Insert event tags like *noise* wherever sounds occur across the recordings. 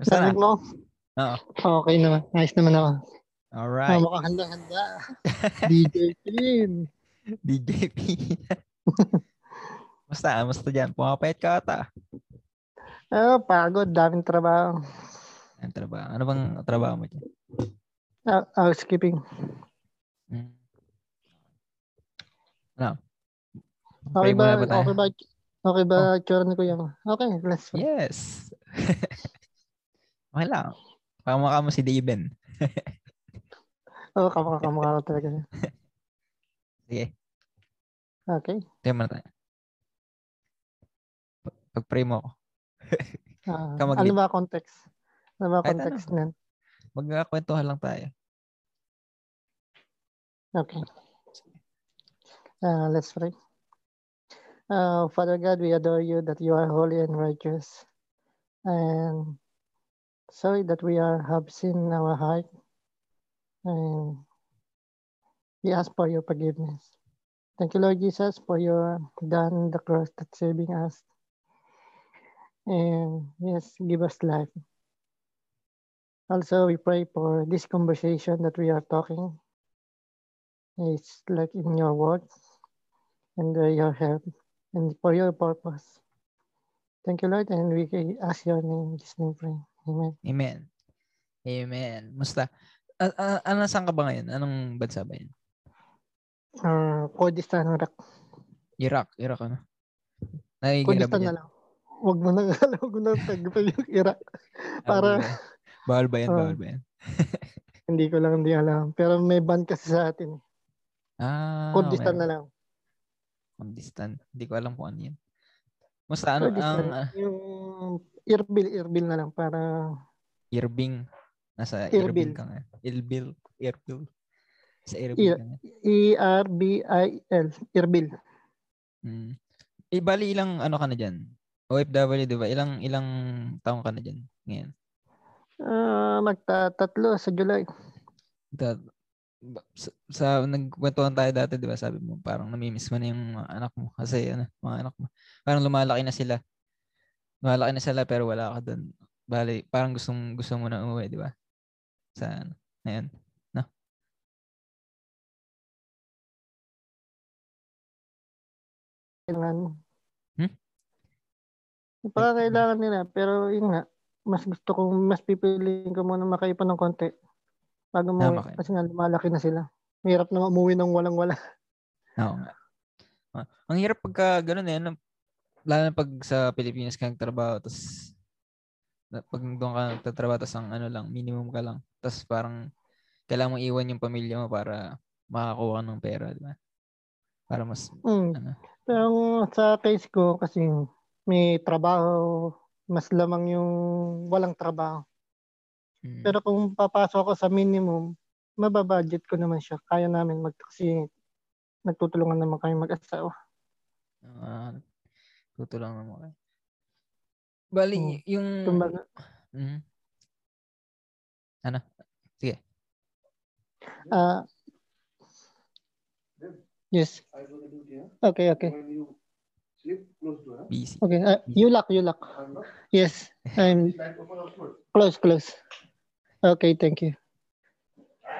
Basta na. Mo? Oo. Okay naman. Nice naman ako. Alright. Oh, mukhang handa-handa. DJ Pin. DJ P. Basta, basta dyan. Pumapayat ka ata. Oh, pagod. Daming trabaho. Ano trabaho? Ano bang trabaho mo dyan? Ah, housekeeping. Hmm. Ano? Okay Pray muna ba? ba tayo? Okay ba? Okay ba? Kuya mo? Okay, pray. Yes. okay *laughs* lang. Pakamukha mo si Daven. *laughs* Oo, oh, kamukha kamukha ko talaga. Sige. Okay. Tayo muna tayo. Pag- Pag-pray mo ako. *laughs* Mag- ano ba context? Ano ba Kahit context nun? Magkakwentuhan lang tayo. Okay. Uh, let's pray. Uh, Father God, we adore you that you are holy and righteous. And sorry that we are have in our heart. And we ask for your forgiveness. Thank you, Lord Jesus, for your done on the cross that saving us. And yes, give us life. Also, we pray for this conversation that we are talking. It's like in your words and your help and for your purpose. Thank you, Lord, and we ask your name, this name, pray. Amen. Amen. Amen. Musta? A- a- ano saan ka ba ngayon? Anong bansa ba yun? Uh, Kurdistan, Iraq. Iraq. Iraq ano? Kurdistan na lang. Huwag mo nang alam ko nang tag pa yung Iraq. Para Bawal ba yan? Oh. Bawal ba yan? *laughs* hindi ko lang hindi alam. Pero may ban kasi sa atin. Ah, Kurdistan okay. na lang. Kurdistan. Hindi ko alam kung ano yan. Musta? Ano? Kurdistan. Ang ah, yung Irbil, Irbil na lang para Irbing. Nasa Irbil. Irbing ka nga. Irbil. Irbil. Sa Irbil Ir- ka nga. E-R-B-I-L. Irbil. Mm. Eh, bali ilang ano ka na dyan? OFW, di ba? Ilang ilang taong ka na dyan ngayon? Ah, magtatatlo sa July. Ba- sa, sa nagkwentuhan tayo dati, di ba? Sabi mo, parang namimiss mo na yung mga anak mo. Kasi, ano, mga anak mo. Parang lumalaki na sila. Lumalaki na sila, pero wala ka doon. Bali, parang gustong, gusto mo na umuwi, di ba? Sa, ano, ngayon. Kailangan. Hmm? Baka kailangan nila. Pero yun nga, mas gusto kong, mas pipiliin ko muna makaipon ng konti. Bago mo, kayo. kasi nga lumalaki na sila. Mahirap na umuwi ng walang-wala. Oo nga. Ah, ang hirap pagka ganun eh. Lalo na pag sa Pilipinas ka nagtrabaho, tapos pag doon ka nagtatrabaho, tapos ang ano lang, minimum ka lang. Tapos parang kailangan mong iwan yung pamilya mo para makakuha ka ng pera, di ba? Para mas, Mm. ano, Pero sa case ko, kasi may trabaho, mas lamang yung walang trabaho. mm, Pero kung papasok ako sa minimum, mababudget ko naman siya. Kaya namin mag kasi nagtutulungan naman kami mag-asawa. Ah, tutulong mo kayo. Bali, Mm. yung, Kumbaga, Mhm. ano? Sige. ah yes. Okay, okay. Busy. Okay, uh, you lock, you lock. Yes, I'm *laughs* close, close. Okay, thank you.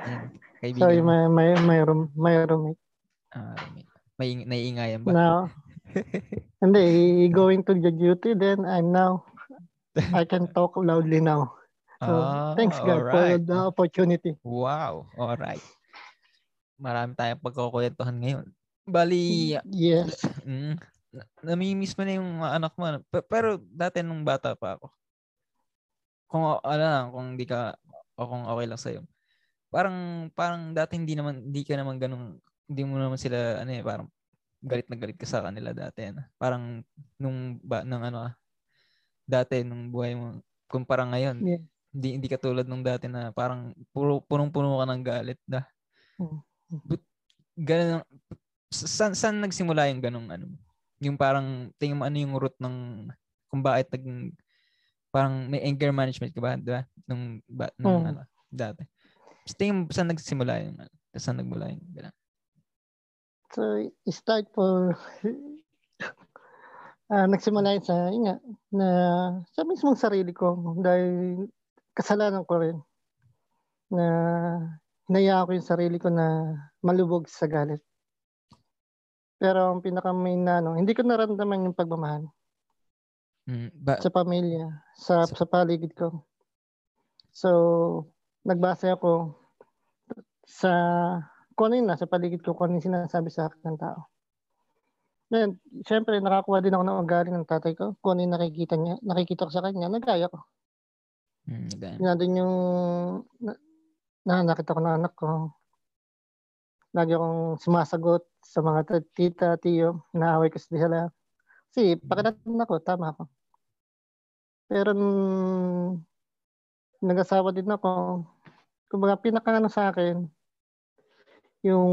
Sorry, kaibigan mo. may may may room, may roommate. Ah, may, naiingayan ba? Now, *laughs* hindi, he going to the duty, then I'm now, I can *laughs* talk loudly now. So, Ah, thanks God for alright. the opportunity. Wow. Alright. Marami tayong pagkukwentuhan ngayon. Bali, Yes. mm, na- namimiss mo na yung anak mo. ano? Pe- Pero dati nung bata pa ako, kung ano lang, kung di ka, o kung okay lang sa'yo, parang, parang dati hindi naman, hindi ka naman ganun, hindi mo naman sila, ano eh, parang galit na galit ka sa kanila dati. Ano? Parang nung, ba, nung ano, ah, dati, nung buhay mo, kumpara ngayon, Yeah. hindi hindi katulad nung dati na parang puro punong-puno ka ng galit na. Mm. But, ganun, saan, saan nagsimula yung ganung ano? Yung parang, tingin mo ano yung root ng, kung bakit naging, parang may anger management ka ba? Di ba? Nung, ba, nung Mm. ano, dati. Tingin mo, saan nagsimula yung, ano? Saan nagmula yung ganun? So, start for uh, *laughs* nagsimula sa, yun nga, na sa mismong sarili ko dahil kasalanan ko rin na hinaya ko yung sarili ko na malubog sa galit. Pero ang pinaka main na ano, hindi ko naramdaman yung pagmamahal. Mm, ba- sa pamilya, sa, sa, sa paligid ko. So, nagbase ako sa kung ano yun nasa paligid ko, kung ano yung sinasabi sa akin ng tao. Ngayon, syempre, nakakuha din ako ng ugali ng tatay ko. Kung ano yung nakikita niya, nakikita ko sa kanya, nagaya ko. Mm, okay. Nandun yung na, na nakita ko ng anak ko. Lagi akong sumasagot sa mga tita, tiyo, inaaway ko sa sila. Kasi pakiramdam ako, tama ako. Pero nung nag-asawa din ako, kumbaga pinaka sa akin, yung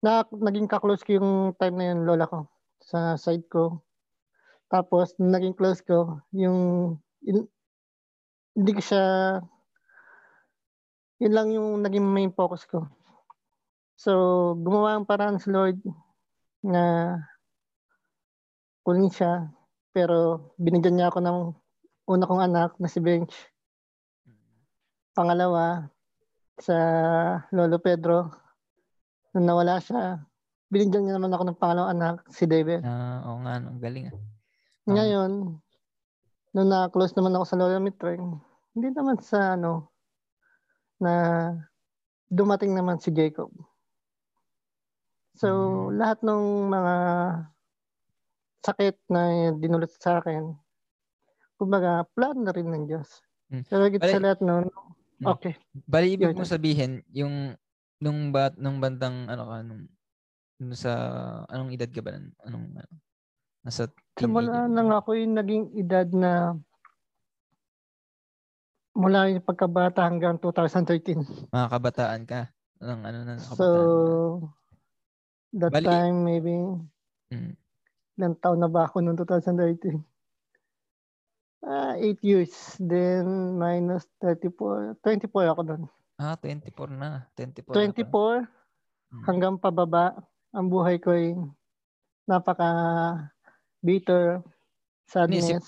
na, naging ka-close ko yung time na yun, lola ko, sa side ko. Tapos, naging close ko, yung, in, hindi ko siya, yun lang yung naging main focus ko. So, gumawa ang paraan si Lord na kunin siya. Pero binigyan niya ako ng una kong anak na si Bench. Pangalawa, sa Lolo Pedro, nung nawala siya, binigyan niya naman ako ng pangalawang anak, si David. Ah, uh, oo nga, ang galing ah. Um, Ngayon, nung na-close naman ako sa Lola Mitreng, hindi naman sa ano, na dumating naman si Jacob. So, hmm. lahat ng mga sakit na dinulot sa akin, kumbaga, plan na rin ng Diyos. Hmm. Pero higit sa lahat nun. Okay. Bali, ibig mo sabihin, yung nung bat nung bandang ano ka nung, nung sa anong edad ka ba anong ano, nasa Simula nang ako yung naging edad na mula yung pagkabata hanggang 2013. Mga kabataan ka. Anong ano na. So, that Bali, time maybe mm. ilang taon na ba ako noong 2013? Uh, 8 years. Then, minus 34. 24 ako doon. Ah, 24 na. 24. 24 hmm. hanggang pababa. Ang buhay ko ay napaka bitter, sadness.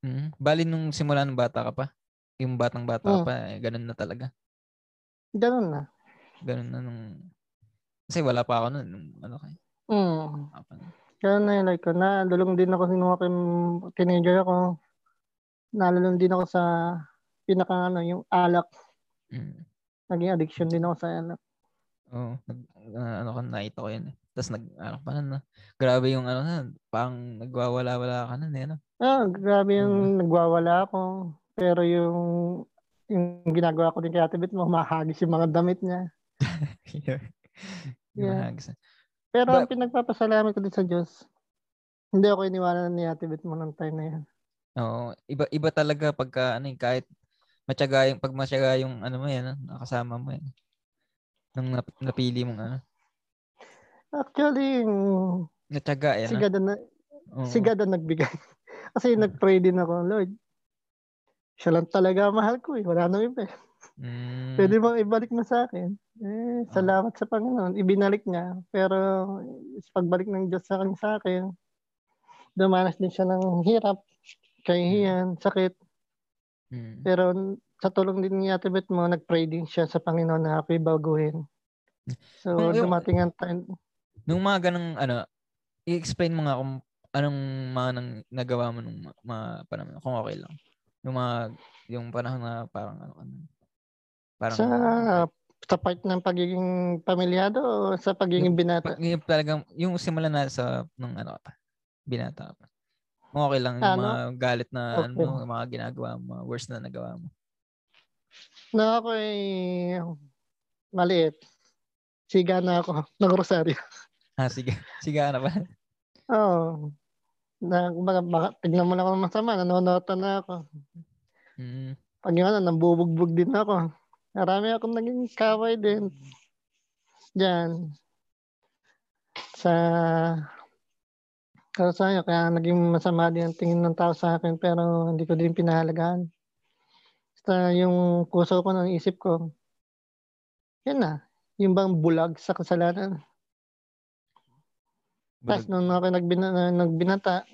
Mm-hmm. Bali nung simula ng bata ka pa? Yung batang bata mm. pa, eh, ganun na talaga? Ganun na. Ganun na nung... Kasi wala pa ako nun. Nung, ano kayo? Mm. Kaya na yun, like, na, dulong din ako sinuha teenager ako nalulong din ako sa pinaka ano, yung alak. Mm. Naging addiction din ako sa alak. Oo. Oh, nag, uh, ano ka, nakita ko yun. Eh. Tapos nag, ano pa na, grabe yung ano na, pang nagwawala-wala ka na, eh, no? Ah, grabe yung uh, nagwawala ako. Pero yung yung ginagawa ko din kay Ate Bit, mahagis yung mga damit niya. *laughs* yeah. yeah. Pero But, ang pinagpapasalamat ko din sa Diyos, hindi ako iniwanan ni Ate Bit mo ng time na yan. Oo, iba iba talaga pagka ano, eh, kahit matyaga yung pag matyaga yung ano mo yan, nakasama mo yan. Nung nap, napili mong ano. Actually, natyaga yan. Sigada na Oo. sigada nagbigay. *laughs* Kasi hmm. nag-pray din ako, Lord. Siya lang talaga mahal ko eh. Wala nang iba. Mm. Pwede bang ibalik mo sa akin? Eh, salamat oh. sa Panginoon. Ibinalik niya. Pero sa pagbalik ng Diyos sa akin, sa akin, dumanas din siya ng hirap kahihiyan, hmm. sakit. Mm. Pero sa tulong din ni Ate Beth mo, nag-pray din siya sa Panginoon na ako'y baguhin. So, nung, dumating ang time. Nung mga ganong, ano, i-explain mo nga kung anong mga nang nagawa mo nung mga panahon, kung okay lang. Yung mga, yung panahon na parang, ano, ano parang, sa, sa part ng pagiging pamilyado o sa pagiging yung, binata? Yung, talagang, yung simula na sa, nung ano pa, binata pa. Okay lang yung ano? mga galit na okay. ano, mga ginagawa mo, mga worst na nagawa mo. Na ako ay maliit. Siga na ako *laughs* ng rosaryo. ah, sige. Siga na ba? Oo. Oh, na, baka, baka, tignan mo na ako masama, nanonota na ako. Mm. Pag yun, nambubugbog din ako. Marami akong naging kaway din. Diyan. Sa para sa akin, kaya naging masama din ang tingin ng tao sa akin pero hindi ko din pinahalagaan. Basta yung puso ko ng isip ko, yan na. Yung bang bulag sa kasalanan. Tapos nung ako nagbina, nagbinata,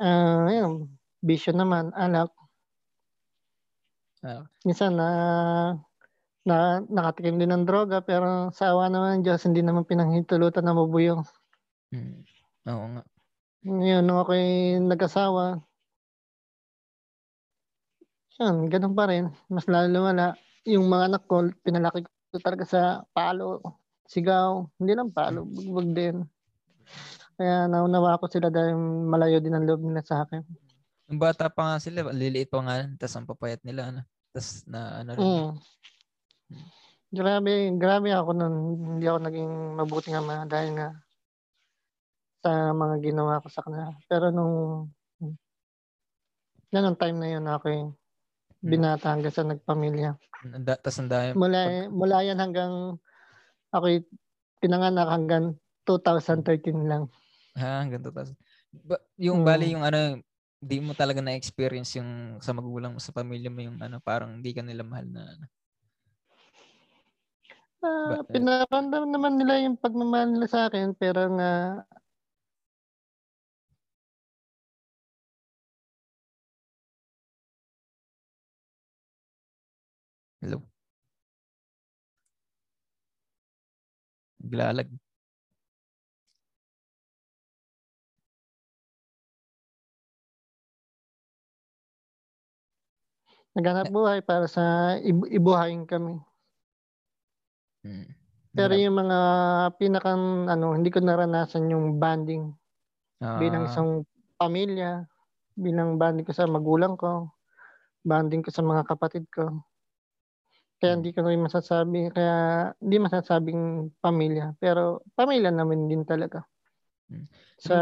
ah yun, bisyo naman, alak. Ah, Minsan na na nakatikim din ng droga pero sa awa naman ng Diyos hindi naman pinanghintulutan na mabuyo. Mm. Oo nga. Yun, nung ako'y nag-asawa, yun, ganun pa rin. Mas lalo lumala. Yung mga anak ko, pinalaki ko talaga sa palo, sigaw. Hindi lang palo, bugbog din. Kaya naunawa ko sila dahil malayo din ang loob nila sa akin. Nung bata pa nga sila, liliit pa nga, tapos ang papayat nila, ano. Tapos na, ano rin. Mm. Grabe, grabe ako nun. Hindi ako naging mabuting ama dahil nga sa mga ginawa ko sa kanila. Pero nung ganun time na yun ako yung binata hanggang sa nagpamilya. Ang da- Tapos ang dami. Mula, mula yan hanggang ako pinanganak hanggang 2013 lang. Ha, hanggang 2000. Ba, yung Mm. bali yung ano, di mo talaga na-experience yung sa magulang mo, sa pamilya mo yung ano, parang hindi ka nila mahal na ano. Ah, Ba- pinaramdam naman nila yung pagmamahal nila sa akin pero nga Naglalag. naghanap buhay para sa ibu- ibuhayin kami. Mm. Pero yung mga pinakang ano, hindi ko naranasan yung bonding bilang Ah, isang pamilya, bilang bonding ko sa magulang ko, bonding ko sa mga kapatid ko. Kaya Hmm. hindi ko rin masasabi, kaya hindi masasabing pamilya, pero pamilya namin din talaga. Hmm. Sa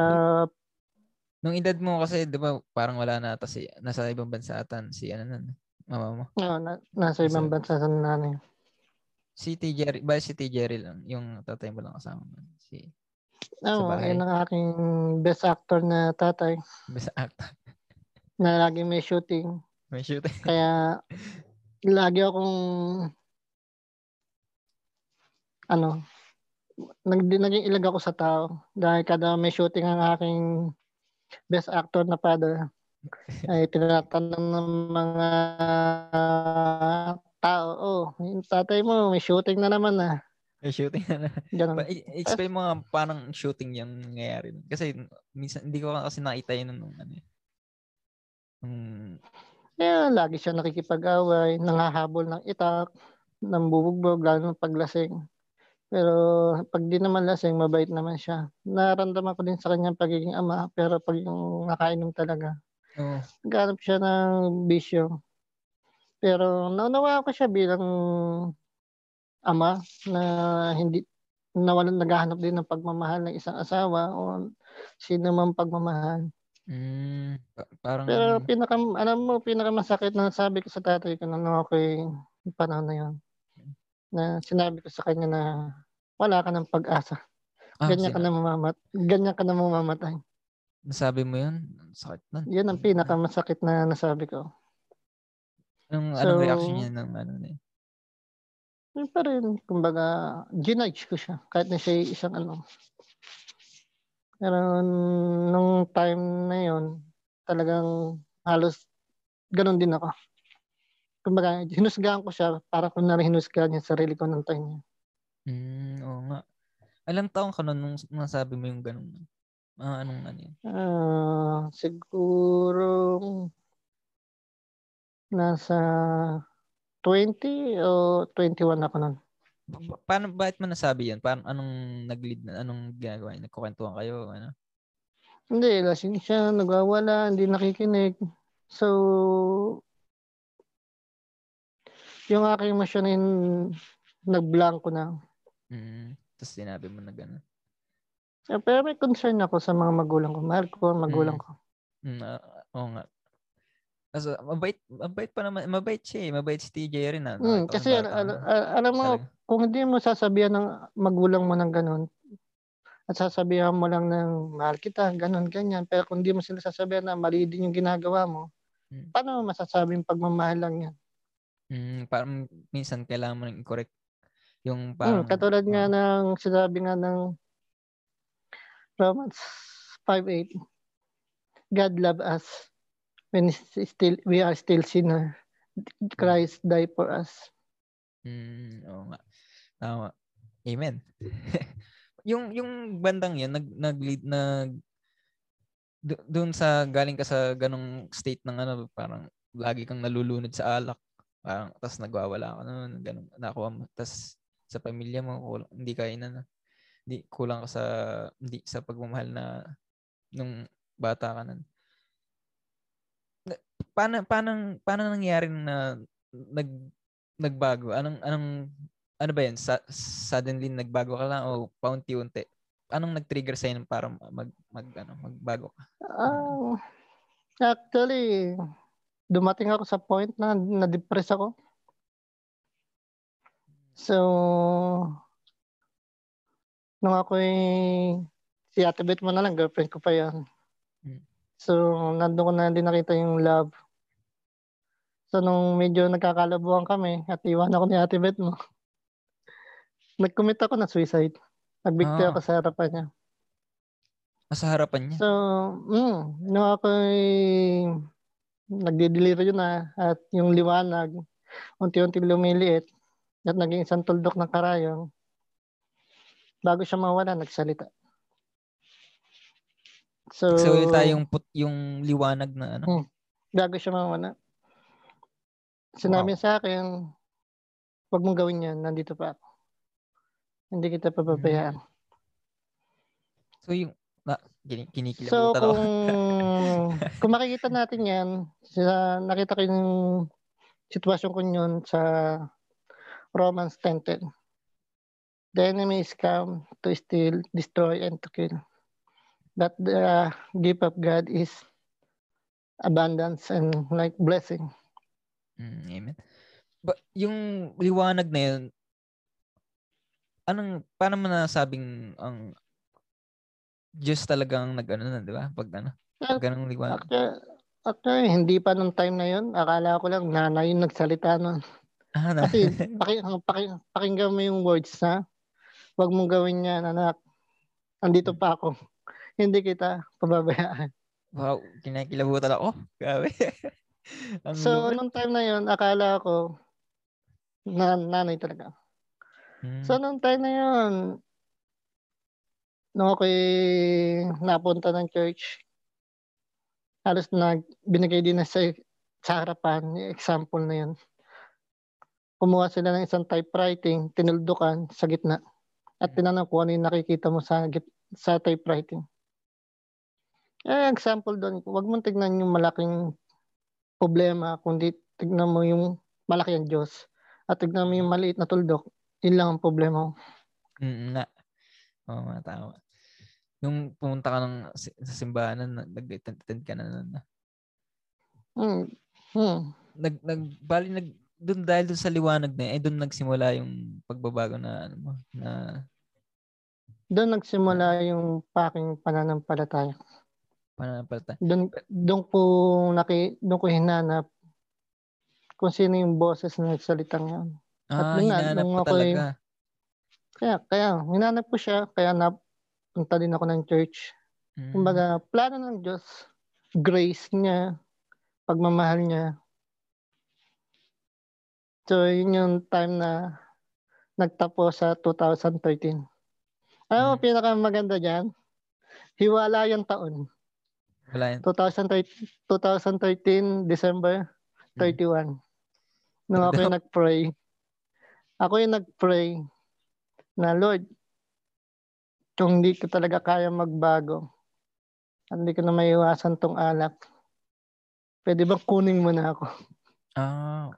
nung edad mo kasi, di ba, parang wala na ata si, nasa ibang bansa atan si ano nun, mama mo. ano, na, nasa ibang bansa sa nanay. Si T. Jerry, ba si T. Jerry lang, yung tatay mo lang kasama mo. Si, Oo, bahay. yun ang aking best actor na tatay basta actor. na lagi may shooting. May shoot. Kaya *laughs* lagi akong ano nag naging ilag ako sa tao dahil kada may shooting ang aking best actor na father ay tinatanong ng mga tao, oh, yung tatay mo, may shooting na naman ah. May shooting na. I- explain mo nga paano shooting yung nangyayari. Kasi minsan hindi ko kasi nakita yun nung ano. eh. Nung, Kaya lagi siya nakikipag-away, nangahabol ng itak, ng bubugbog, lalo ng paglasing. Pero pag di naman lasing, mabait naman siya. Naramdaman ko din sa kanyang pagiging ama, pero pag yung nakainom talaga, oh, naghanap siya ng bisyo. Pero naunawa ko siya bilang ama na hindi nawalan naghahanap din ng pagmamahal ng isang asawa o sino man pagmamahal. Mm, pa- parang, Pero pinaka alam mo pinakamasakit na sabi ko sa tatay ko nung ako'y yung panahon na yun. Na sinabi ko sa kanya na wala ka ng pag-asa. ah, Ganyan ka na mamamat. Ganyan ka na mamamatay. nasabi mo yun? Sakit nun. Yan ang pinakamasakit na nasabi ko. Anong, anong So- reaction niya ng ano na yun? Yun pa rin, kumbaga, ginudge ko siya. Kahit na siya isang ano. Pero nung time na yon talagang halos ganun din ako. Kumbaga, hinusgahan ko siya para kung na hinusgahan niya sarili ko ng time niya. Mm, oo nga. Alang taong ka nun nung nasabi mo yung ganun? Ah, anong ano yun? Ah, siguro nasa 20 o 21 ako nun. Pa- pa- paano, bakit mo nasabi yan? Paano, anong nag-lead na, anong ginagawa niya? Nagkukwentuhan kayo? Ano? Hindi, lasing siya, nagwawala, hindi nakikinig. So, yung aking ay nagblanko na. Mm, tapos sinabi mo na gano'n. Eh, Pero may concern ako sa mga magulang ko. Mahal ko ang magulang ko. Mm, ah, oo nga. Kasi mabait, mabait pa naman, mabait siya eh. Mabait si TJ rin ah. Mm, Nakita ko kasi al- al- mo. al- alam mo, Talaga. Kung hindi mo sasabihan ng magulang mo ng ganun, at sasabihan mo lang ng mahal kita, ganun, ganyan. Pero kung hindi mo sila sasabihan na mali din yung ginagawa mo, Mm. paano mo masasabing pagmamahal lang yan? Mm, parang minsan kailangan mo nang i-correct yung Mm, parang katulad nga oh, ng sinabi nga ng Romans 5:8. God love us when still we are still sinner. Christ died for us. Mm, oo nga. Tama. Amen. *laughs* yung yung bandang 'yan nag nag nag doon sa galing ka sa ganong state ng ano parang lagi kang nalulunod sa alak parang tas nagwawala ka noon ganun nakuha mo tas sa pamilya mo kulang, hindi ka ina hindi kulang ka sa hindi sa pagmamahal na nung bata ka nun. Paano paano paano nangyari na nag nagbago? Anong anong ano ba 'yan? Sa, suddenly nagbago ka lang o paunti-unti? Anong nag-trigger sa para mag mag ano, magbago ka? Uh, actually, dumating ako sa point na na-depress ako. So, nung ako si Ate Beth mo na lang, girlfriend ko pa yan. Hmm. So, nandun ko na din nakita yung love. So, nung medyo nagkakalabuhan kami at iwan ako ni Ate Beth mo, *laughs* nag-commit ako na suicide. Nagbigti ah. ako sa harapan niya. Ah, sa harapan niya? So, mm, nung ako nagdi-deliver yun na at yung liwanag, unti-unti lumiliit, at naging isang tuldok ng karayong, bago siya mawala, nagsalita. So, nagsalita yung, put, yung liwanag na ano? Hmm, bago siya mawala. Sinabi wow. sa akin, huwag mong gawin yan, nandito pa ako. Hindi kita pababayaan. Hmm. So yung, na, kinikilabutan so, kung, *laughs* kung makikita natin yan, sa, nakita ko yung sitwasyon ko yun sa Romans 10.10. The enemy is come to steal, destroy, and to kill. But the gift of God is abundance and like blessing. Mm, amen. But yung liwanag na yun, anong, paano mo nasabing ang Diyos talagang nag-ano na, di ba? Pag ano, pag ganong liwanag. Actually, actually, hindi pa nung time na yun. Akala ko lang nanay yung nagsalita nun. Ah, na. Kasi paki, *laughs* paki, pakinggan mo yung words na wag mong gawin yan, anak. Andito pa ako. Hindi kita pababayaan. Wow, kinakilabutan ako. Grabe. *laughs* *laughs* so, nung time na yun, akala ko na nanay talaga. Hmm. So, nung time na yun, nung ako napunta ng church, halos na binigay din na sa, sa harapan, yung example na yun kumuha sila ng isang typewriting, tinuldukan sa gitna. At mm. tinanong kung ano yung nakikita mo sa, sa typewriting. Eh, example doon, huwag mong tignan yung malaking problema, kundi tignan mo yung malaki ang Diyos. At tignan mo yung maliit na tuldok, yun lang ang problema mo. Mm, na. Oo, oh, tama. Nung pumunta ka ng, sa simbahan, nag-attend ka na. na. Hmm. Hmm. Nag, nag, bali, nag, doon dahil doon sa liwanag na eh doon nagsimula yung pagbabago na ano mo na doon nagsimula yung paking pananampalataya. Pananampalataya. Doon doon ko naki doon ko hinanap kung sino yung boses na nagsalitang yan. Ah, At hinanap nung ako talaga. Yung, kaya kaya hinanap ko siya kaya napunta din ako ng church. Mm. Kumbaga, plano ng Diyos, grace niya, pagmamahal niya, So, yun yung time na nagtapos sa 2013. Ano hmm. pinaka maganda dyan? Hiwala yung taon. Wala yan. 2013, 2013 December 31. Hmm. Nung ako yung nag-pray. Ako yung nag-pray na Lord, kung hindi ko talaga kaya magbago, at hindi ko na maiwasan tong alak, pwede bang kuning mo na ako? Ah,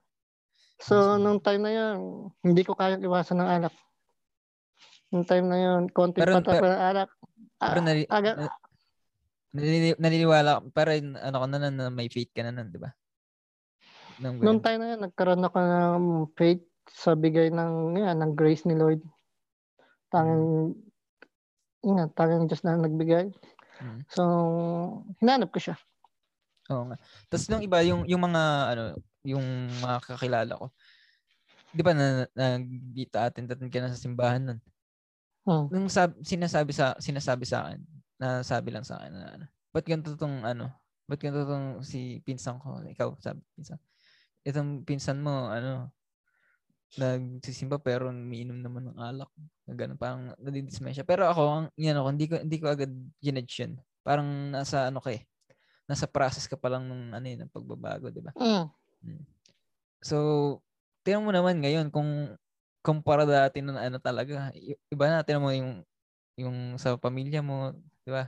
So, nung time na yun, hindi ko kayang iwasan ng alak. Nung time na yun, konti pero, pa pero, ng alak. Pero nari, aga, nanini, naniniwala, pero ano ka na, na may faith ka na nun, di ba? Nung, nung time na yun, nagkaroon ako ng faith sa bigay ng, yan, ng grace ni Lord. Tanging, hmm. yan, tanging Diyos na nagbigay. Hmm. So, hinanap ko siya. Oo nga. Tapos nung iba, yung, yung mga, ano, yung mga kakilala ko. Di ba na, nag-bita atin ka na sa simbahan nun? Hmm. Nung sab, sinasabi sa sinasabi sa akin, nasabi lang sa akin na ano, ba't ganito tong ano, ba't ganito tong si pinsan ko, ikaw sabi pinsan. Itong pinsan mo, ano, nagsisimba pero umiinom naman ng alak. Ganun, parang nadidismay siya. Pero ako, ang, yan ako, hindi ko, hindi ko agad ginedge yun. Parang nasa ano ka eh, nasa process ka pa lang ng ano yun, ng pagbabago, di ba? Mm. Mm. So, tingnan mo naman ngayon kung kumpara dati na ano talaga, iba na, tingnan mo yung yung sa pamilya mo, di ba?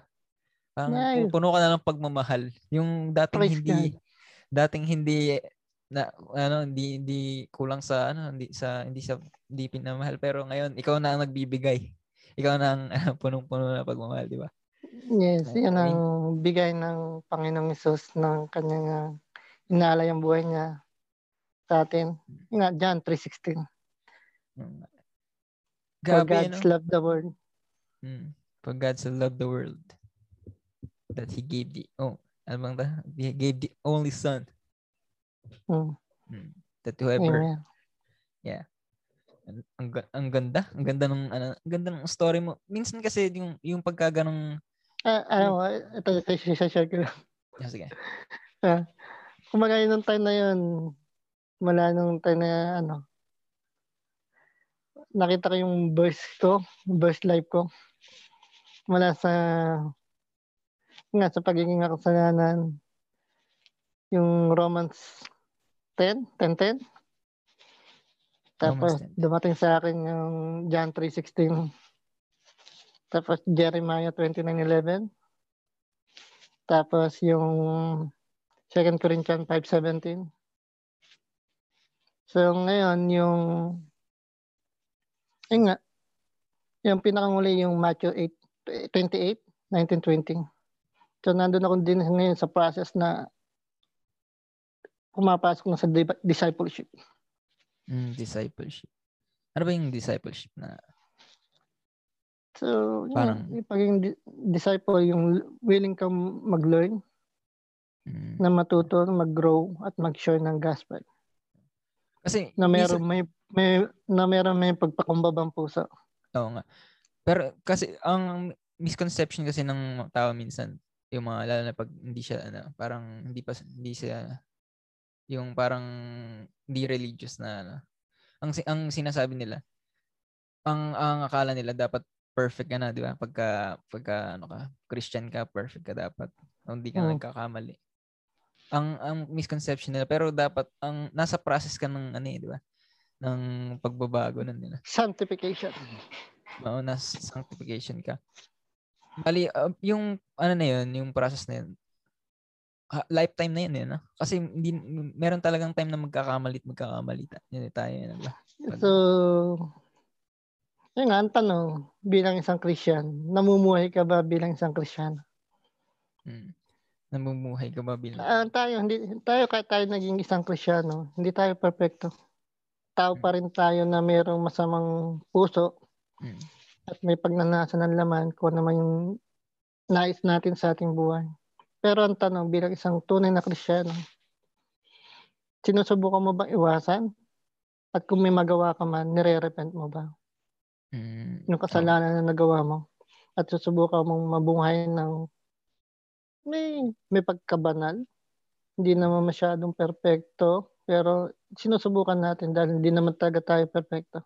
Parang Nice. puno ka na ng pagmamahal. Yung dating Praise hindi God. dating hindi na ano hindi hindi kulang sa ano hindi sa hindi sa hindi pinamahal pero ngayon ikaw na ang nagbibigay. Ikaw na ang ano, *laughs* punong-puno na pagmamahal, di ba? Yes, Okay. yan ang bigay ng Panginoong Isus ng kanyang uh, inaalay ang buhay niya sa atin. Nga, John 3.16. Mm. For Grabe, God no? loved the world. Mm. For God so loved the world that He gave the oh ano bang ta? He gave the only Son Mm. mm. that whoever Amen. ang, ang, ang ganda ang ganda ng ano ang ganda ng story mo minsan kasi yung yung pagka ganong Ah, ano, ito, ito, share ko lang. ah, sige Kumagaya nung time na yun, mula nung time na ano, nakita ko yung burst ko, burst life ko. Mula sa, nga sa pagiging kasalanan, yung Romans 10, 10, 10. Tapos Romans 10. dumating sa akin yung John 3.16. Tapos Jeremiah 29.11. Tapos yung 2 Corinthians 5.17. So ngayon yung yun nga yung pinakanguli yung Matthew 8 28 1920. So nandun ako din ngayon sa process na pumapasok na sa di- discipleship. mm, discipleship ano ba yung discipleship na So, Parang- yung pagiging di- disciple, yung willing kang mag-learn, mm, na matuto, mag-grow, at mag-share ng gospel. kasi Na meron may, may na meron may pagpakumbabang puso. Oo nga. Pero kasi ang misconception kasi ng tao minsan yung mga lalo na pag hindi siya ano, parang hindi pa hindi siya yung parang hindi religious na ano. Ang ang sinasabi nila ang ang akala nila dapat perfect ka na, di ba? Pagka pagka ano ka, Christian ka, perfect ka dapat. Hindi ka Mm. nagkakamali. Ang ang misconception nila pero dapat ang nasa process ka ng ano eh, di ba? ng pagbabago nun nila. Sanctification. Oo, nas sanctification ka. Bali, uh, yung ano na yun, yung process na yun, ha- lifetime na yun eh, no? Kasi hindi, meron talagang time na magkakamali at magkakamali. Yun eh, tayo yun. Ba? So, yun nga, ang tanong, bilang isang Christian, namumuhay ka ba bilang isang Christian? Mm. Namumuhay ka ba bilang? Ah, tayo, hindi, tayo kahit tayo naging isang Kristiyano, hindi tayo perfecto. Tao pa rin tayo na mayroong masamang puso Mm. At may pagnanasa ng laman kung ano man yung nais natin sa ating buhay. Pero ang tanong, bilang isang tunay na Kristiyano, sinusubukan mo bang iwasan? At kung may magawa ka man, nire-repent mo ba? Mm. Yung kasalanan na nagawa mo? At susubukan mong mabuhay ng may, may pagkabanal. Hindi naman masyadong perfecto, pero sinusubukan natin dahil hindi naman talaga tayo perfecto.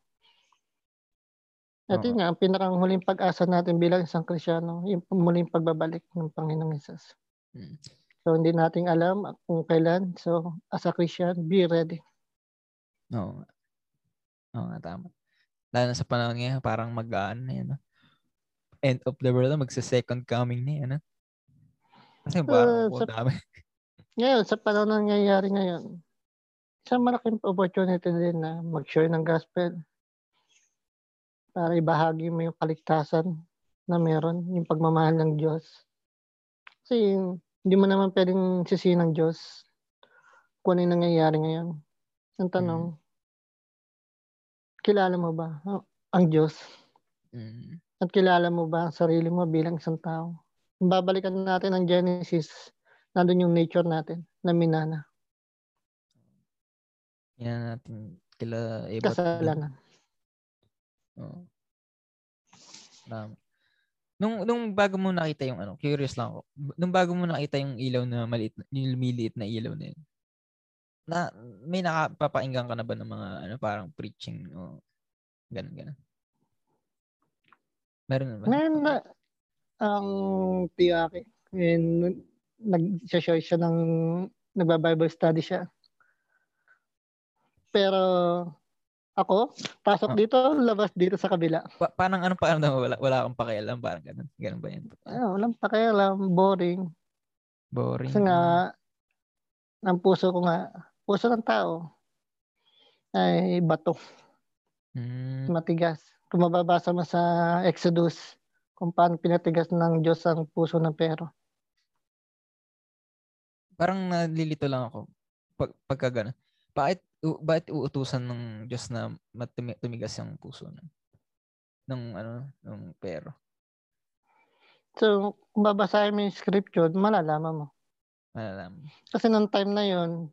At yun nga, ang pinakang huling pag-asa natin bilang isang Krisyano, yung muling pagbabalik ng Panginoong Isus. Mm. So, hindi nating alam kung kailan. So, as a Christian, be ready. Oo nga. Oo nga, tama. Lalo na sa panahon ngayon, parang mag-aan na yan. no? End of the world na, magsa-second coming na yan. no? Kasi parang Uh, sa- dami. *laughs* Ngayon, sa panahon na nangyayari ngayon, isang malaking opportunity din na mag-share ng gospel para ibahagi mo yung kaligtasan na meron, yung pagmamahal ng Diyos. Kasi hindi mo naman pwedeng sisihin ng Diyos kung ano yung nangyayari ngayon. Ang tanong, kilala mo ba ang- Diyos? Mm. At kilala mo ba ang sarili mo bilang isang tao? Babalikan natin ang Genesis, nandun yung nature natin na minana, Yan natin kila Eva. kasalanan. Oo. Tama. Nung, nung bago mo nakita yung ano, curious lang ako. Nung bago mo nakita yung ilaw na maliit, yung lumiliit na ilaw na yun, na may nakapapakinggan ka na ba ng mga ano parang preaching o ganun ganun? Meron ba? Meron na ang tiyaki. And nag-share siya ng nagba-Bible study siya. Pero ako, pasok Oh. dito, labas dito sa kabila. Pa- parang ano pa mo? Wala, wala akong pakialam. Parang ganun. Ganun ba yan? Ah, walang pakialam, boring. Boring. Kasi nga, ang puso ko nga, puso ng tao, ay bato, Mm. matigas. Kung mababasa mo sa Exodus, kung paano pinatigas ng Diyos ang puso ng pero. Parang nalilito lang ako pag, pagka gano'n. Bakit, u- bakit uutusan ng Diyos na tumigas yung puso ng, ng ano, ng pero? So, kung babasahin mo yung scripture, malalaman mo. Malalaman. Kasi nung time na yon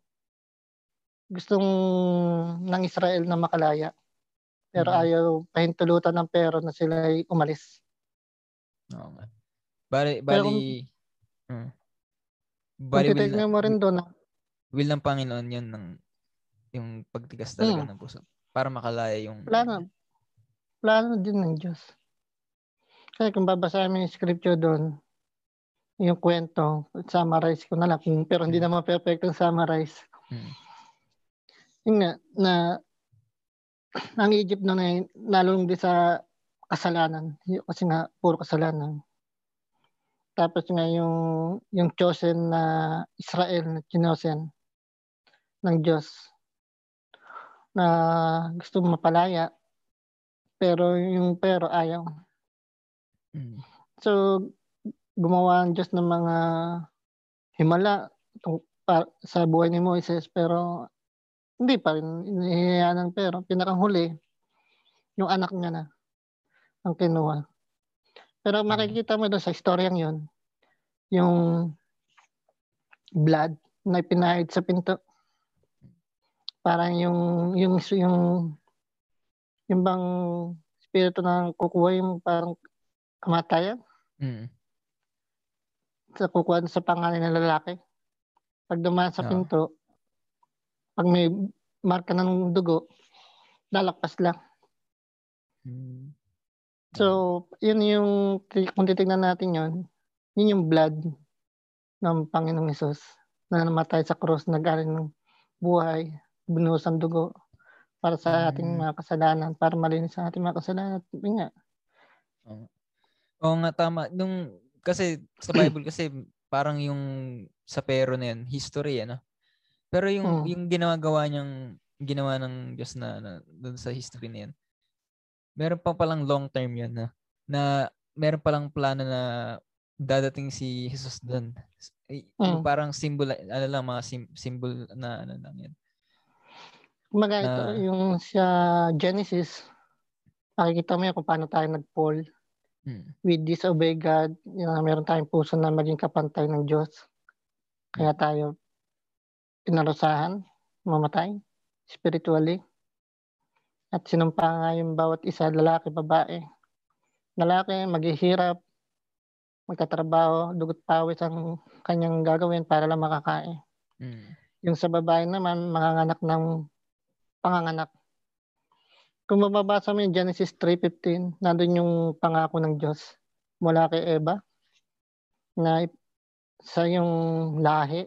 gustong ng Israel na makalaya. Pero Mhm. ayaw pahintulutan ng pero na sila ay umalis. Oo nga. Bali, Pero bali, mm. Kung bali will, titignan mo rin doon, will ng Panginoon yun ng yung pagtigas talaga Mm. ng puso. Para makalaya yung... plano, plano din ng Diyos. Kasi kung babasahin mo yung scripture doon, yung kwento, summarize ko na lang, pero hindi Mm. naman perfect ang summarize. Mm. Yun nga, na *clears throat* ang Egypt noon ay nalulong din sa kasalanan. Kasi nga, puro kasalanan. Tapos nga yung, yung chosen na Israel na chinosen ng Diyos na gusto mapalaya pero yung pero ayaw. Mm. So, gumawa ang Diyos ng mga himala tung- pa- sa buhay ni Moises pero hindi pa rin inihiyaan ng pero pinakanghuli yung anak niya na ang kinuha. Pero makikita mo doon sa istoryang yon yung blood na ipinahid sa pinto. Parang yung yung yung yung bang spirito na kukuha yung parang kamatayan Mm. sa kukuha sa pangalan ng lalaki. Pag dumaan sa Oo. pinto, pag may marka ng dugo, lalakpas lang. Mm. So, yun yung, kung titignan natin yun, yun yung blood ng Panginoong Isus na namatay sa krus, nag-alin ng buhay, binuhos ang dugo para sa ating Mm. mga kasalanan, para malinis ang ating mga kasalanan. At yun nga, Oo nga, tama. Nung, kasi sa Bible kasi parang yung sa pero na yun, history, ano? Pero yung, Mm. yung ginagawa niyang, ginawa ng Diyos na, na doon sa history na yan, meron pa palang long term yun na, na meron palang plano na dadating si Jesus doon. Mm. parang symbol, ano lang, mga sim- symbol na ano lang yan. Kumaga Na- ito, yung sa Genesis, makikita mo yun kung paano tayo nag-fall. Mm. We disobey God. Yung, meron tayong puso na maging kapantay ng Diyos. Kaya tayo pinarusahan, mamatay, spiritually. At sinumpa nga yung bawat isa, lalaki, babae. Lalaki, maghihirap, magkatrabaho, dugot pawis ang kanyang gagawin para lang makakain. Mm. Yung sa babae naman, manganganak ng panganganak. Kung mababasa mo yung Genesis 3.15, nandun yung pangako ng Diyos mula kay Eva na sa yung lahi,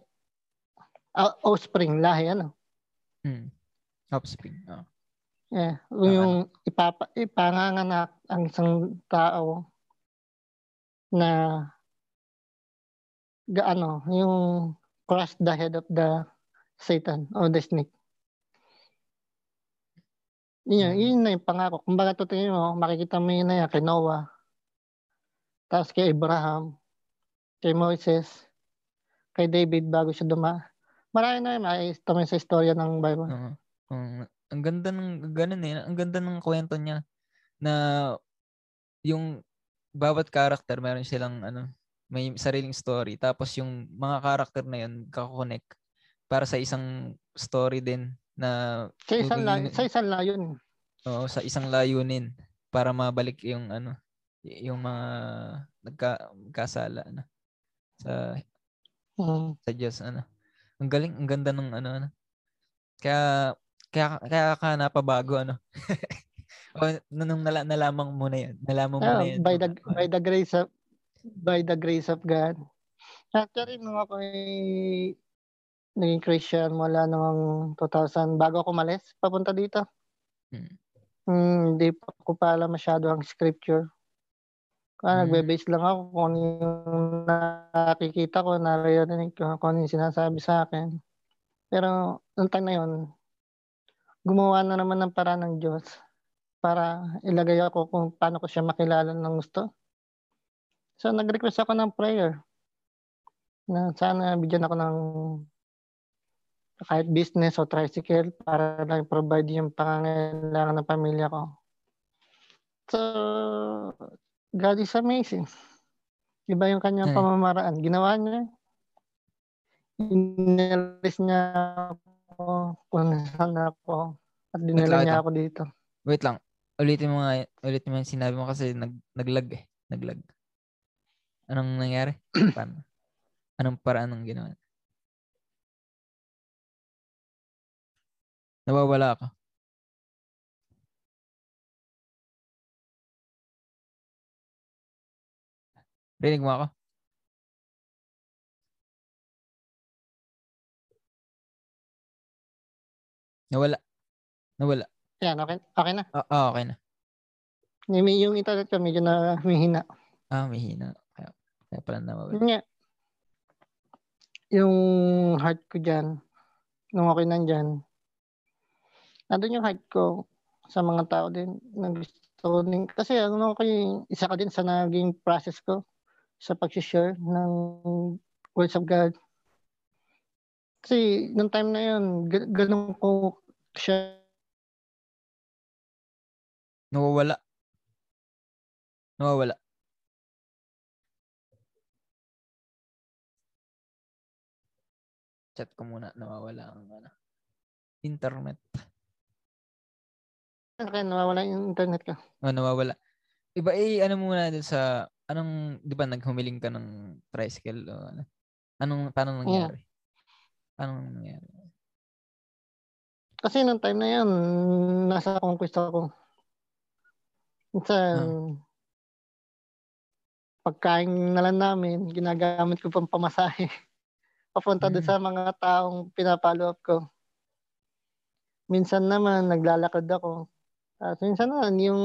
ah, offspring, lahi, ano? Mm. Offspring. Oh. Eh, yung ipapa, ipanganganak ang isang tao na gaano, yung crush the head of the Satan or the snake. Yun, yun, Mm. yun na yung pangako. Kung baga tutingin mo, makikita mo yun na yan kay Noah, tapos kay Abraham, kay Moses, kay David bago siya duma. Marami na yun, yun sa istorya ng Bible. Oo. Oo. ang ganda ng ganun eh. Ang ganda ng kwento niya na yung bawat character meron silang ano, may sariling story. Tapos yung mga character na yun kakonect para sa isang story din na Sa isang, la- Magiging- sa isang layon. oo, sa isang layunin para mabalik yung ano, yung mga nagka, nagkasala na sa Mm. sa Diyos ano. Ang galing, ang ganda ng ano ano. Kaya kaya kaya ka napabago ano. *laughs* o nung nala, nalaman mo na yan. Nalaman mo Ah, na yan. by the Oh, by the grace of by the grace of God. Actually, nung ako ay naging Christian mula noong 2000 bago ako umalis papunta dito. Hmm. Hmm, hindi pa ko pa alam masyado ang scripture. Kaya Hmm. nagbe-base lang ako kung ano yung nakikita ko, naririnig ko, kung ano yung sinasabi sa akin. Pero nung time na yun, gumawa na naman ng paraan ng Diyos para ilagay ako kung paano ko siya makilala ng gusto. So nag-request ako ng prayer na sana bigyan ako ng kahit business o tricycle para lang provide yung pangangailangan ng pamilya ko. So, God is amazing. Iba yung kanyang Hmm. pamamaraan. Ginawa niya. Inalis niya ako kung saan ako at dinala niya ako dito. Wait lang. Ulitin mo nga, ulitin mo yung sinabi mo kasi nag, naglag eh. Naglag. Anong nangyari? *clears throat* Paano? Anong paraan ng ginawa? Nawawala ako. Rinig mo ako? Nawala. Nawala. Yan, okay, okay na. Ah, ah, okay na. Yung, yung internet ko medyo na humihina. Ah, may hina. Kaya, kaya pala nawawala. Yun nga. Yung heart ko dyan, nung okay nandyan, nandun yung heart ko sa mga tao din na gusto din. Kasi ano ko yung isa ka din sa naging process ko sa pag-share ng words of God. Kasi nung time na yun, ga- ganun ko siya Nawawala. Nawawala. Chat ko muna. Nawawala ang ano. Internet. Kaya nawawala yung internet ko. Oh, nawawala. Iba eh, ano muna dun sa, anong, di ba naghumiling ka ng tricycle o ano? Anong, paano nangyari? Paano nangyari? Kasi nung time na yan, nasa conquest ako. Minsan, pagkain na lang namin, ginagamit ko pang pamasahe. *laughs* Papunta doon Mm. sa mga taong pinapalo up ko. Minsan naman, naglalakad ako. At minsan naman, yung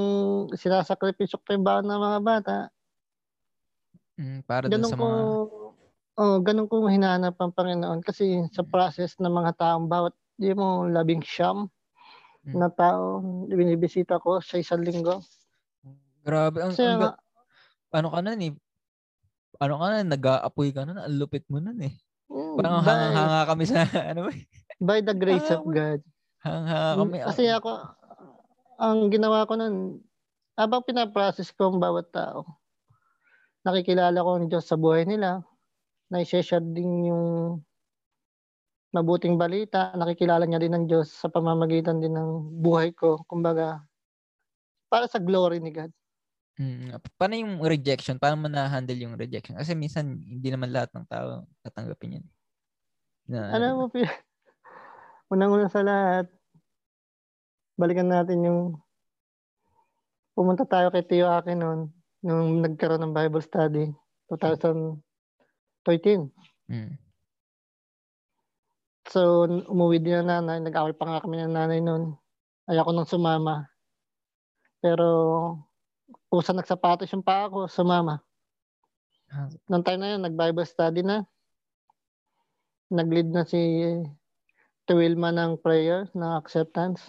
sinasakripisyo ko yung baon ng mga bata, Mm, para dun ganun sa ko, mga, oh, ganun ko hinahanap ang Panginoon. Kasi sa process ng mga taong bawat, di mo, labing siyam Mm. na tao, binibisita ko sa isang linggo. grabe, ang, Kasi ang, ano ka nun eh, ano ka na, nag-aapoy ka nun, ang lupit mo nun eh. mm, Parang by, hanga kami sa, *laughs* ano ba, by the grace of Ah, God. hanga kami. Mm, Kasi ako, ang ginawa ko nun, habang pinaprocess ko ang bawat tao, nakikilala ko ang Diyos sa buhay nila, na-share din yung mabuting balita, nakikilala niya din ang Diyos sa pamamagitan din ng buhay ko, kumbaga, para sa glory ni God. Mm, paano yung rejection? Paano mo na-handle yung rejection? Kasi minsan, hindi naman lahat ng tao tatanggapin yan. Na, Alam mo, pi- *laughs* unang-una sa lahat, balikan natin yung pumunta tayo kay Tio Aki noon nung nagkaroon ng Bible study 2013. Mm, So, umuwi din ang nanay. Nag-away pa nga kami ng nanay noon. Ayoko nang sumama. Pero, pusa nagsapatos yung pa ako, sumama. Ah, Noong time na yun, nag-Bible study na. Nag-lead na si Tuwilma ng prayer, ng acceptance.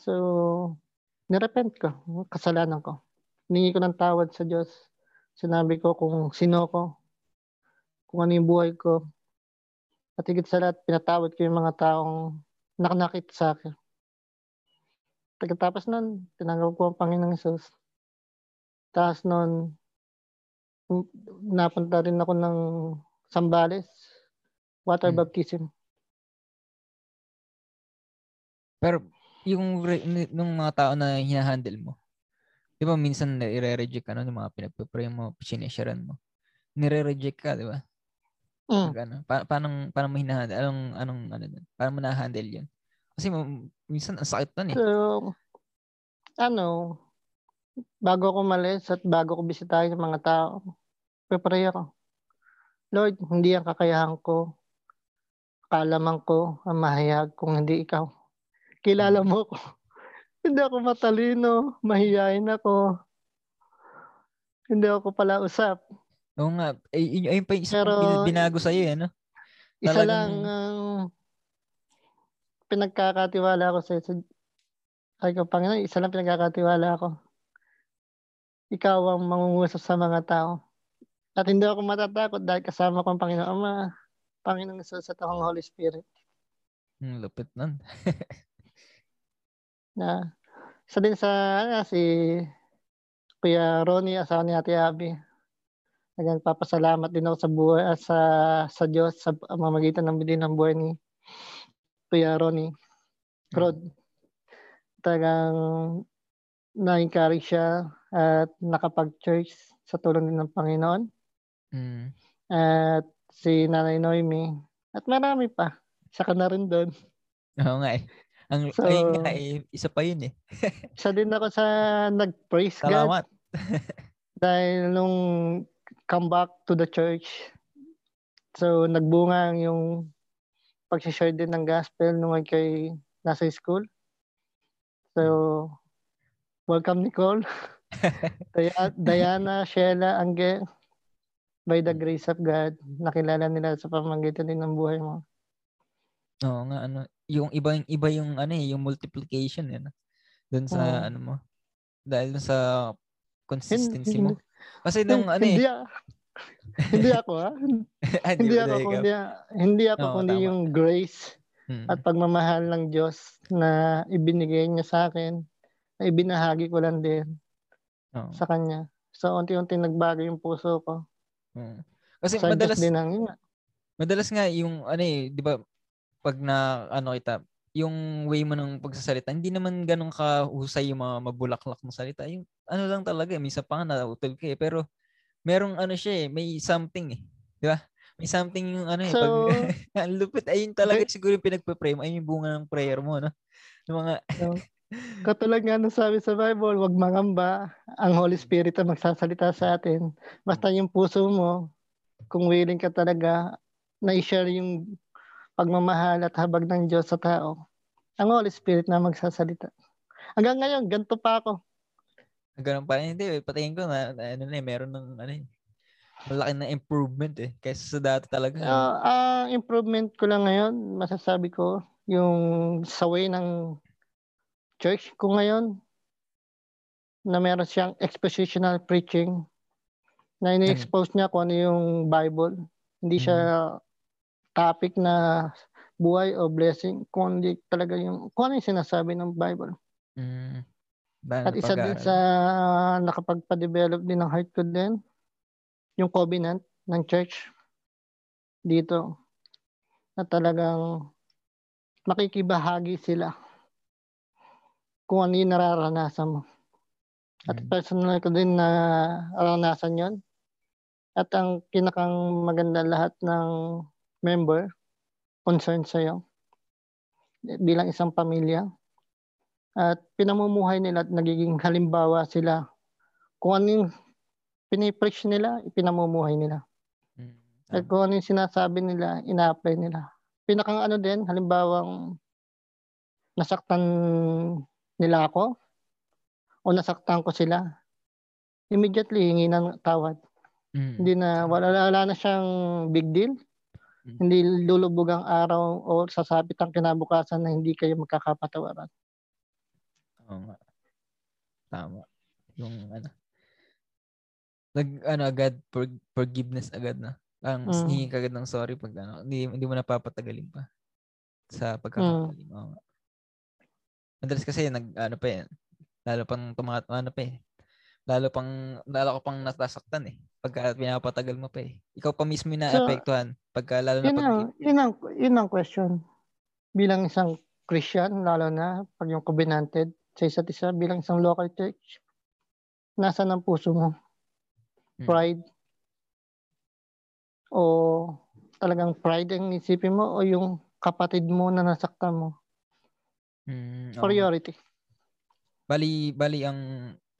So, nirepent ko, kasalanan ko. Ningi ko ng tawad sa Diyos. Sinabi ko kung sino ko, kung ano yung buhay ko. At higit sa lahat, pinatawad ko yung mga taong nakanakit sa akin. Pagkatapos nun, tinanggap ko ang Panginoong Isus. Tapos nun, napunta rin ako ng Sambales, water Hmm. baptism. Pero, yung re- nung mga tao na hinahandle mo, Di ba minsan i-reject ka no, ng mga pinagpipray mo, sinesharan mo. Nire-reject ka, di ba? Mm. Pag ano, pa- paano, paano mo hinahandle? Anong, anong, ano? Paano mo na-handle yun? Kasi minsan ang sakit nun eh. So, ano, bago ako malis at bago ko bisitahin ng mga tao, prepare ako. Lord, hindi ang kakayahan ko. Kalaman ko ang mahayag kung hindi ikaw. Kilala mo ko. *laughs* hindi ako matalino. Mahihayin ako. Hindi ako pala usap. Oo nga. Ay, yun, ayun pa yung isa Pero- binago sa'yo eh, no? Isa Talagang- lang ang pinagkakatiwala ko sa sa ay ko Panginoon, isa lang pinagkakatiwala ko. Ikaw ang mangungusap sa mga tao. At hindi ako matatakot dahil kasama ko ang Panginoon Ama, Panginoong Jesus at akong Holy Spirit. Hmm, lupit nun. *laughs* Na isa din sa ano, si Kuya Ronnie, asawa ni Ate Abby. Nagpapasalamat din ako sa buhay ah, sa sa Diyos sa mamagitan ng bidin ng buhay ni Kuya Ronnie. Rod. Talagang na-encourage siya at nakapag-church sa tulong din ng Panginoon. Mm. At si Nanay Noemi. At marami pa. Siya ka na rin doon. Oo nga eh. Ang, So- ayun nga eh. Isa pa yun eh. *laughs* Siya din ako sa nag-praise God. Salamat. *laughs* Dahil nung come back to the church, so nagbunga yung pag-share din ng gospel nung kay nasa school. So, welcome Nicole. *laughs* Dia- Diana, Sheila, Angge, by the grace of God, nakilala nila sa pamamagitan din ng buhay mo. Oo nga ano, yung iba yung iba yung ano eh, yung multiplication eh. Doon sa Oo. ano mo. Dahil dun sa consistency Hindi- mo. Kasi nung ano eh. hindi, ako ha. Ah, hindi ako *laughs* talaga? kundi hindi ako Oo, kundi tama. yung grace at pagmamahal ng Diyos na ibinigay niya sa akin, na ibinahagi ko lang din Oo. sa Kanya. So, unti-unti nagbago yung puso ko. Oo. Kasi Sa madalas din ang nga. madalas nga yung ano eh, 'di ba pag na ano kita, yung way mo ng pagsasalita, hindi naman ganun kahusay yung mga mabulaklak mong salita. Yung ano lang talaga, minsan pa nga nautol ka eh. Pero merong ano siya eh, may something eh. Di ba? May something yung ano eh. So, pag, *laughs* ang lupit, ayun talaga siguro yung pinagpe-pray mo, ayun yung bunga ng prayer mo, no? Yung mga, *laughs* katulad nga ng sabi sa Bible, huwag mangamba. Ang Holy Spirit ang magsasalita sa atin. Basta yung puso mo, kung willing ka talaga na i-share yung pagmamahal at habag ng Diyos sa tao, ang Holy Spirit na magsasalita. Hanggang ngayon, ganito pa ako. ganun pa rin. Hindi, patayin ko na, ano na eh, meron ng ano eh, malaki na improvement eh. Kaysa sa dati talaga. Uh, ang improvement ko lang ngayon, masasabi ko, yung sa way ng church ko ngayon, na meron siyang expositional preaching, na ini-expose niya kung ano yung Bible. Hindi siya topic na buhay o blessing, kundi talaga yung, kung ano yung sinasabi ng Bible. Mm. At isa din sa nakapagpa-develop din ng heart ko din, yung covenant ng church dito na talagang makikibahagi sila kung ano yung nararanasan mo. At Mm. personal ko din na naranasan yon. At ang kinakang maganda lahat ng member concerned sa'yo bilang isang pamilya at pinamumuhay nila at nagiging halimbawa sila kung ano yung pinipreach nila, ipinamumuhay nila. Mm. At kung ano yung sinasabi nila, ina-apply nila. Pinakang ano din, halimbawang nasaktan nila ako o nasaktan ko sila, immediately hingi ng tawad. Mm. Hindi na, wala, wala na siyang big deal. Mm. Hindi lulubog ang araw o sasabit ang kinabukasan na hindi kayo magkakapatawaran. Oo nga. Tama. Yung ano. Nag, ano, agad, for, forgiveness agad na. Ang Mm. hingi ka agad ng sorry pag ano, hindi, hindi mo napapatagalin pa sa pagkakamali mo. Oo nga. Madalas kasi nag, ano pa yan, lalo pang tumat, ano pa eh, lalo pang, lalo ka pang nasasaktan eh, pagka pinapatagal mo pa eh. Ikaw pa mismo yung So, naapektuhan, pagka lalo na Yun pag, ang, yun ang, yun ang question. Bilang isang Christian, lalo na pag yung covenanted sa isa't isa, bilang isang local church, nasa ng puso mo? Hmm. Pride? O talagang pride ang isipin mo o yung kapatid mo na nasaktan mo? Mm, oo. Priority. Bali, bali ang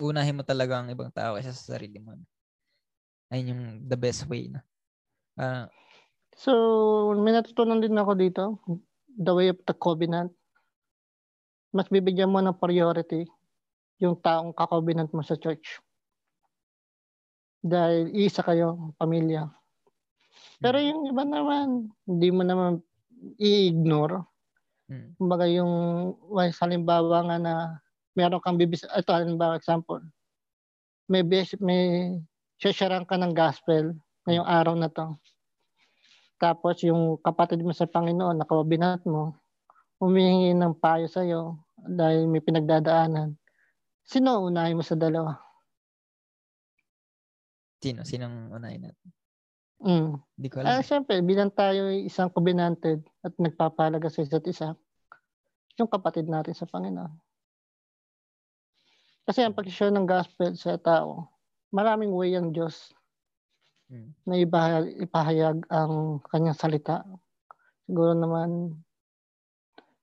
unahin mo talaga ang ibang tao kaysa sa sarili mo. Ayun yung the best way na. Ah, So, may natutunan din ako dito. The way of the covenant. Mas bibigyan mo ng priority yung taong kakovenant mo sa church. Dahil isa kayo, pamilya. Pero mm, yung iba naman, hindi mo naman i-ignore. mm, Kumbaga yung, halimbawa nga na meron kang bibis, ito halimbawa example, may, bes- may shasharan ka ng gospel ngayong araw na to. Tapos yung kapatid mo sa Panginoon, nakawabinat mo, humihingi ng payo sa'yo dahil may pinagdadaanan. Sino unahin mo sa dalawa? sino? Sinong unahin natin? Mm. Hindi ko Ah, alam. eh. syempre, bilang tayo ay isang covenanted at nagpapalaga sa isa't isa, yung kapatid natin sa Panginoon. Kasi ang pag-share ng gospel sa tao, maraming way ang Diyos Mm. na ibahayag, ipahayag ang kanyang salita. Siguro naman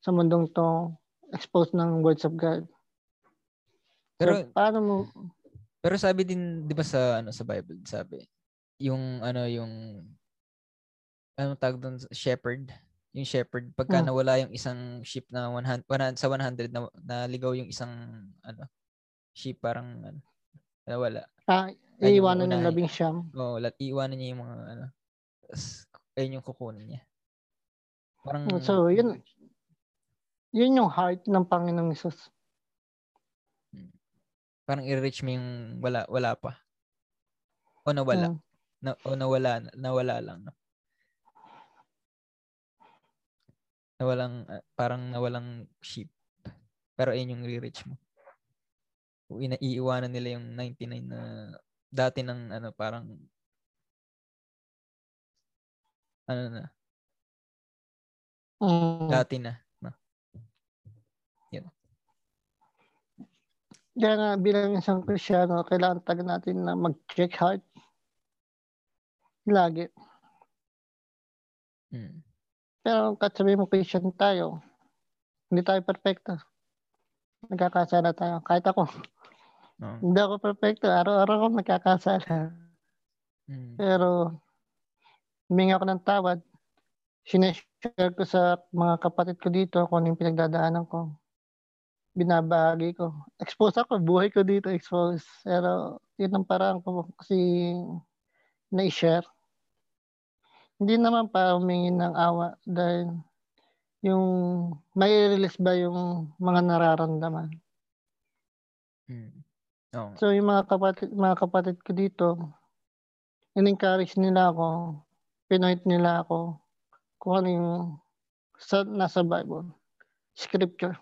sa mundong to, expose ng words of God. Pero so, paano mo, pero sabi din 'di ba sa ano sa Bible, sabi yung ano yung ano tawag doon shepherd, yung shepherd pagka Hmm. nawala yung isang sheep na 100, 100 sa 100 na naligaw yung isang ano sheep parang ano nawala. Ah, yung iiwanan ng unahin. labing siyam? Oo, lat iiwanan niya yung mga ano. Ayun yung kukunin niya. Parang So, yun, yun yung heart ng Panginoong Isus. parang i-reach mo yung wala wala pa. O nawala. Mm. Na, o nawala nawala lang no. Nawalang ah, parang nawalang sheep. Pero ayun yung i-reach mo. Iiwanan nila yung 99 na dati ng ano parang ano na, Mm. dati na. No? Kaya nga bilang isang Kristiyano, kailangan taga natin na mag-check heart. Lagi. Mm. Pero kahit sabihin mo Christian tayo, hindi tayo perfecto. Nagkakasala tayo. Kahit ako, Oo. hindi ako perfecto. Araw-araw ako nagkakasala. Mm. Pero, humingi ako ng tawad. Sineshare ko sa mga kapatid ko dito kung ano yung pinagdadaanan ko. Binabahagi ko. Expose ako. Buhay ko dito expose. Pero, yun ang parang ko kasi na-share. Hindi naman pa humingi ng awa dahil yung may release ba yung mga nararamdaman. Mm. Oo. So yung mga kapatid, mga kapatid ko dito, in-encourage nila ako, pinoint nila ako kung ano yung sa, nasa Bible, scripture.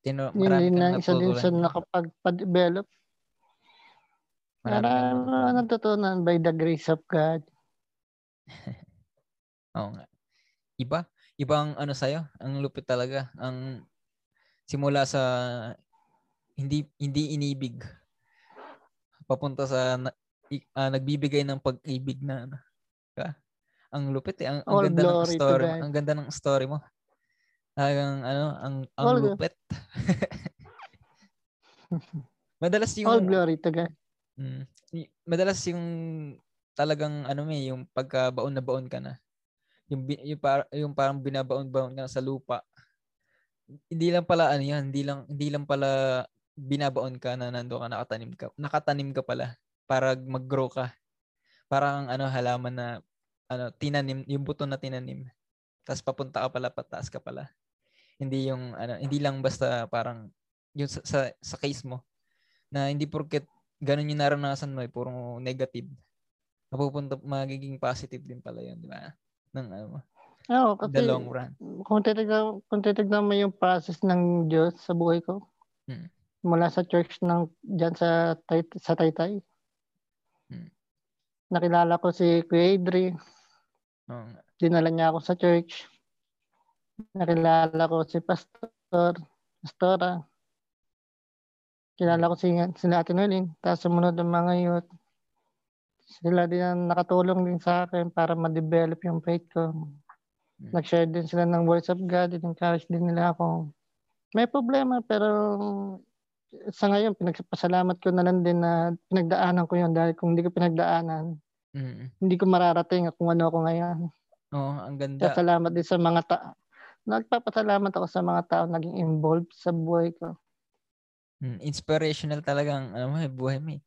Tino, marami kang na isa din sa nakapag-develop. Marami kang natutunan. by the grace of God. *laughs* Oo nga. Iba. Iba ang ano sa'yo. Ang lupit talaga. Ang simula sa hindi hindi inibig papunta sa ah, nagbibigay ng pag-ibig na ano. Ka? Ang lupit eh. Ang, ang All ganda ng story. God. Ang ganda ng story mo. Talagang ano, ang ang All- lupit. *laughs* Madalas yung All glory to God. Mm. Madalas yung talagang ano may yung pagka-baon na baon ka na. Yung yung, par, yung parang binabaon-baon ka na sa lupa. Hindi lang pala ano yan, hindi lang hindi lang pala binabaon ka na nando ka nakatanim ka. Nakatanim ka pala para mag-grow ka. Parang ano halaman na ano tinanim yung buto na tinanim. Tapos papunta ka pala pataas ka pala. Hindi yung ano hindi lang basta parang yung sa, sa, sa case mo na hindi porket ganun yung naranasan mo, eh, puro negative. Mapupunta, magiging positive din pala yun, di ba? Ng ano, mo, Oo, the kasi long run. kung titignan, kung titignan mo yung process ng Diyos sa buhay ko, Hmm. Mula sa church ng dyan sa, tay, sa Taytay, Hmm. nakilala ko si Kuya Adri, Oo nga. dinala niya ako sa church, nakilala ko si Pastor, Pastora, Kilala ko si, sila Ate Noeline. Tapos sumunod ng mga youth. Sila din ang nakatulong din sa akin para ma-develop yung faith ko. Hmm. Nag-share din sila ng words of God. In-encourage din nila ako. May problema pero sa ngayon, pinagpasalamat ko na lang din na pinagdaanan ko yun dahil kung hindi ko pinagdaanan, Mm. hindi ko mararating kung ano ako ngayon. Oo, ang Kaya ganda. salamat din sa mga ta Nagpapasalamat ako sa mga tao naging involved sa buhay ko. Mm, inspirational talaga ang ano, mo, buhay mo. eh.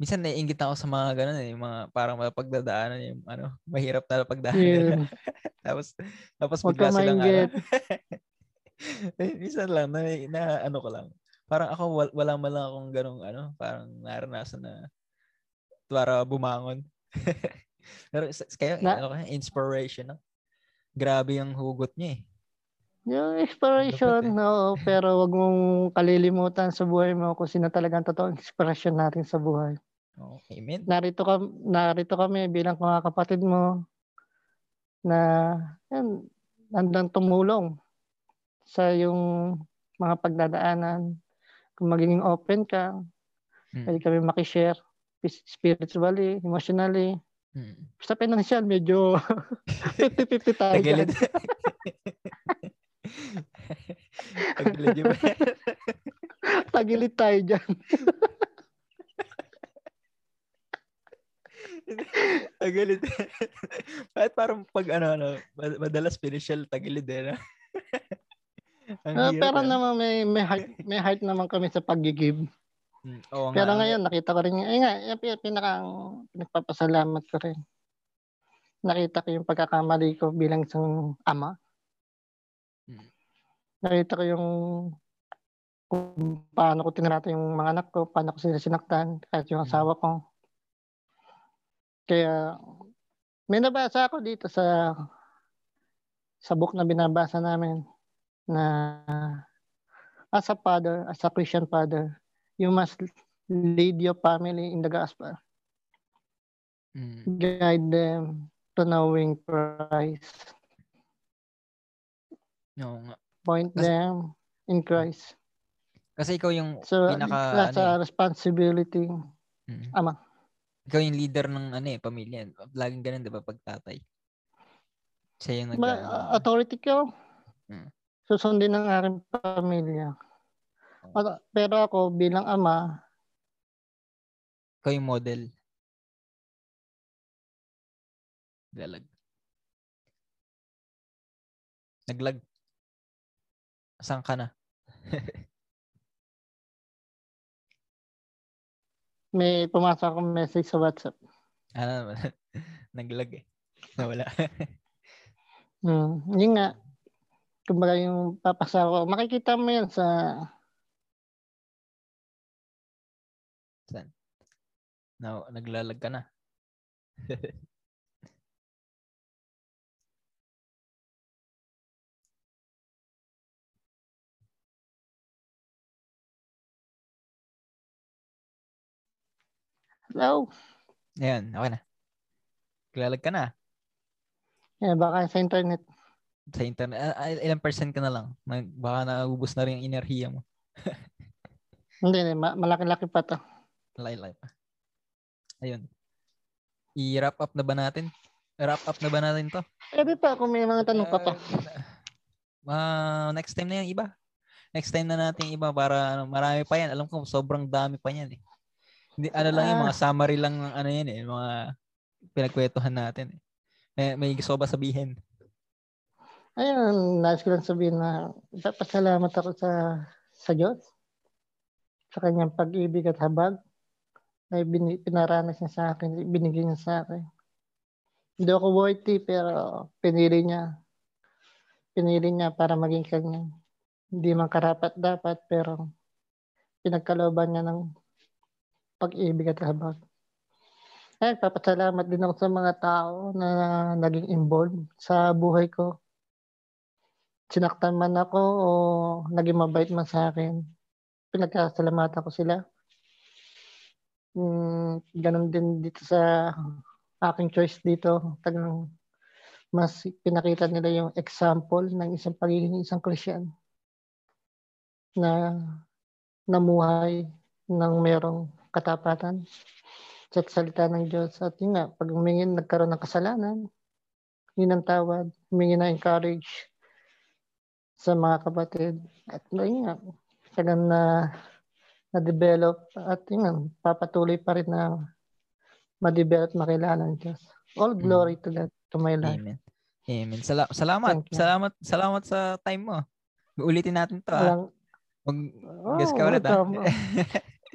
Minsan naiingit ako sa mga ganun eh, yung mga parang mapagdadaanan yung ano, mahirap na pagdaanan. Yun. *laughs* tapos tapos Huwag bigla silang ano. *laughs* Eh, Minsan lang na, na ano ko lang. Parang ako wal- wala man lang akong ganung ano, parang naranasan na para bumangon. *laughs* Pero kayo, Na- ano inspiration. No? Grabe yung hugot niya eh. Yung inspiration, Dapat eh. no, *laughs* pero wag mong kalilimutan sa buhay mo kung sino talagang totoong inspirasyon natin sa buhay. Oh, amen. Narito ka narito kami bilang mga kapatid mo na yan, handang tumulong sa yung mga pagdadaanan. Kung magiging open ka, Mm. pwede kami makishare spiritually, emotionally. Mm. Sa financial, medyo *laughs* 50-50 tayo dyan. Tagilid yun. *laughs* *laughs* Tagilid tayo dyan. Tagilid. Bakit parang pag ano, ano, mad- madalas pinitial tagilid eh. No? Hirap, pero eh. naman may may heart, *laughs* may heart naman kami sa pag-give. Mm, Oo nga. Pero ngayon nakita ko rin, ay nga, pinaka nagpapasalamat ko rin. Nakita ko yung pagkakamali ko bilang isang ama. Mm. Nakita ko yung kung paano ko tinrato yung mga anak ko, paano ko sila sinaktan, kahit yung Mm. asawa ko. Kaya may nabasa ako dito sa sa book na binabasa namin na as a father, as a Christian father, you must lead your family in the gospel. Mm. Guide them to knowing Christ. Oo nga. Point Kasi- them in Christ. Kasi ikaw yung So, pinaka that's ano, a responsibility. eh. Mm. Ama. Ikaw yung leader ng ano eh, pamilya. Laging ganun 'di ba pag tatay. Siya yung nag Ba, uh, authority ko. Mm. Susundin ng aking pamilya. At- Pero ako bilang ama, ikaw yung model. Lalag. Naglag. Saan ka na? *laughs* may pumasok akong message sa WhatsApp. Ano naman? *laughs* Naglag eh. Nawala. *laughs* Hmm, yun nga. Kumbaga yung papasa ko, makikita mo yan sa Saan? No, naglalag ka na. *laughs* hello. Ayan, okay na. Naglalag ka na. Eh, baka sa internet. Sa internet. Ah, ilang percent ka na lang? Nag, baka naubos na rin yung enerhiya mo. *laughs* Hindi, hindi, ma- malaki-laki pa to. Lay-lay pa. Ayun. I-wrap up na ba natin? Wrap up na ba natin to? Pwede pa kung may mga tanong ka pa. Ah, next time na yan, iba. Next time na natin iba para ano, marami pa yan. Alam ko sobrang dami pa yan eh. Hindi, ano lang yung mga summary lang ng ano yan eh, mga pinagkwetuhan natin eh. May, may gusto ba sabihin? Ayun, nais ko lang sabihin na papasalamat ako sa sa Diyos sa kanyang pag-ibig at habag na pinaranas niya sa akin, binigay niya sa akin. Hindi ako worthy pero pinili niya. Pinili niya para maging kanya. Hindi man karapat dapat pero pinagkalooban niya ng pag-ibig at habag. Ay, papasalamat din ako sa mga tao na naging involved sa buhay ko sinaktan man ako o naging mabait man sa akin, pinagkasalamatan ko sila. Mm, ganun din dito sa aking choice dito. Tagang mas pinakita nila yung example ng isang pagiging isang Christian na namuhay ng merong katapatan sa salita ng Diyos. At yun nga, pag humingin, nagkaroon ng kasalanan, yun ang tawad, humingi na encourage sa mga kapatid. At yun nga, tagang na na-develop at yun nga, papatuloy pa rin na ma-develop makilala ng Diyos. All glory to God, to my life. Amen. Amen. Sala- salamat. Salamat. Salamat sa time mo. Ulitin natin to. Ah. Walang, Mag oh, guess ka ulit ah.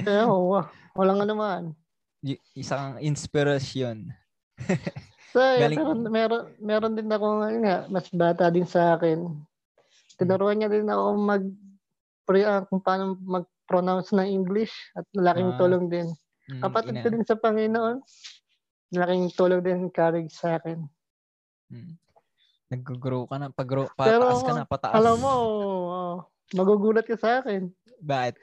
Eh, *laughs* oo, walang ano man. Y- isang inspirasyon. So, *laughs* Galing- pero meron, meron din ako nga, mas bata din sa akin. Tinuruan niya din ako mag pre, ah, kung paano mag-pronounce ng English at malaking Ah. tulong din. Mm, Kapatid ina- ko din sa Panginoon, malaking tulong din encourage sa akin. Mm. Nag-grow ka na. Pag-grow, Pero, pataas ka na, pataas. Alam mo, oh, magugulat ka sa akin. Bakit?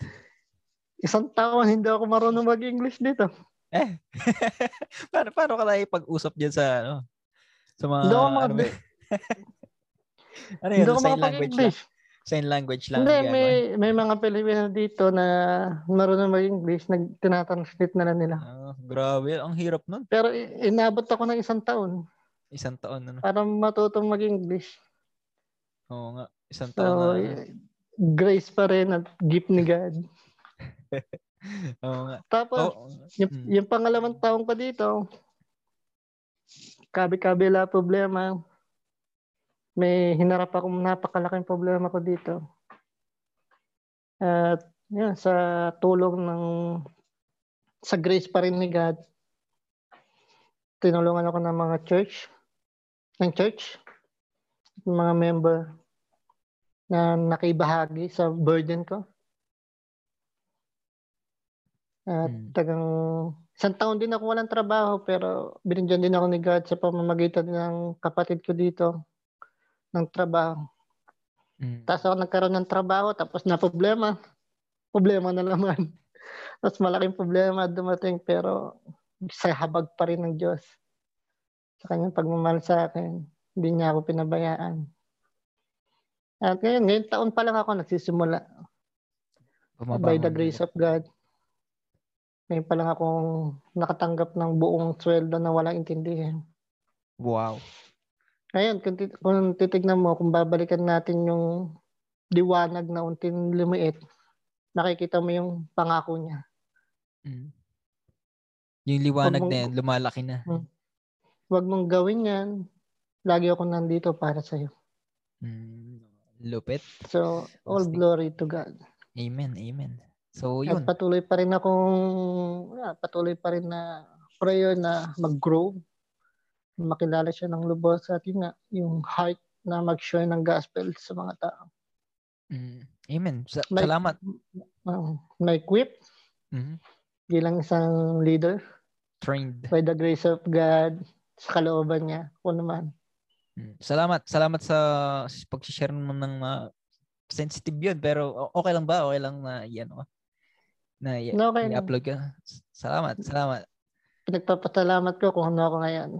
Isang taon hindi ako marunong mag-English dito. Eh. *laughs* paano, paano ka tayo pag-usap dyan sa, ano? Sa mga, ako ano, ba- *laughs* ano yun? hindi Sign language lang. makapag-English. Sign language lang. Hindi, may, may mga Pilipino dito na marunong mag-English, nag tinatranslate na lang nila. Ah, grabe. Ang hirap nun. Pero inabot ako ng isang taon Isang taon. Ano? para matutong mag-English. Oo nga. Isang taon So, na. eh, grace pa rin at gift ni God. *laughs* Oo nga. Tapos, Oh, yung, mm. yung pangalawang taon ko dito, kabi-kabila problema. May hinarap akong napakalaking problema ko dito. At yun, sa tulong ng sa grace pa rin ni God, tinulungan ako ng mga church, ng church, mga member na nakibahagi sa burden ko. At Mm. tagang isang taon din ako walang trabaho pero binigyan din ako ni God sa pamamagitan ng kapatid ko dito ng trabaho. Mm. Tapos ako nagkaroon ng trabaho tapos na problema. Problema na naman. *laughs* Tapos malaking problema dumating pero sa habag pa rin ng Diyos. Sa kanyang pagmamahal sa akin, hindi niya ako pinabayaan. At ngayon, ngayon taon pa lang ako nagsisimula by the grace of God. Ngayon pa lang akong nakatanggap ng buong sweldo na walang intindihan. Wow. Ngayon, kung, tit- kung titignan mo, kung babalikan natin yung liwanag na unting lumiit, nakikita mo yung pangako niya. Mm. Yung liwanag Pag- na yan, lumalaki na. Huwag mong gawin yan. Lagi ako nandito para sa'yo. Mm. Lupit. So, all Plastic. glory to God. Amen. Amen. So, At yun. patuloy pa rin akong, yeah, patuloy pa rin na prayer na mag-grow. Makilala siya ng lubos at yun nga, yung heart na mag-share ng gospel sa mga tao. Mm. Amen. Sa- May- salamat. Uh, may equip Mhm. bilang isang leader Trained. by the grace of God sa kalooban niya. Kung naman. Mm. Salamat. Salamat sa pag-share mo ng mga sensitive yun. Pero o- okay lang ba? Okay lang na yan. Oh. Na No, okay i-upload ka. Salamat. Salamat. Pinagpapasalamat ko kung ano ako ngayon.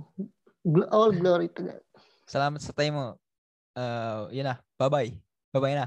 All glory to God. Salamat sa time mo. Uh, yun na. Bye-bye. Bye-bye na.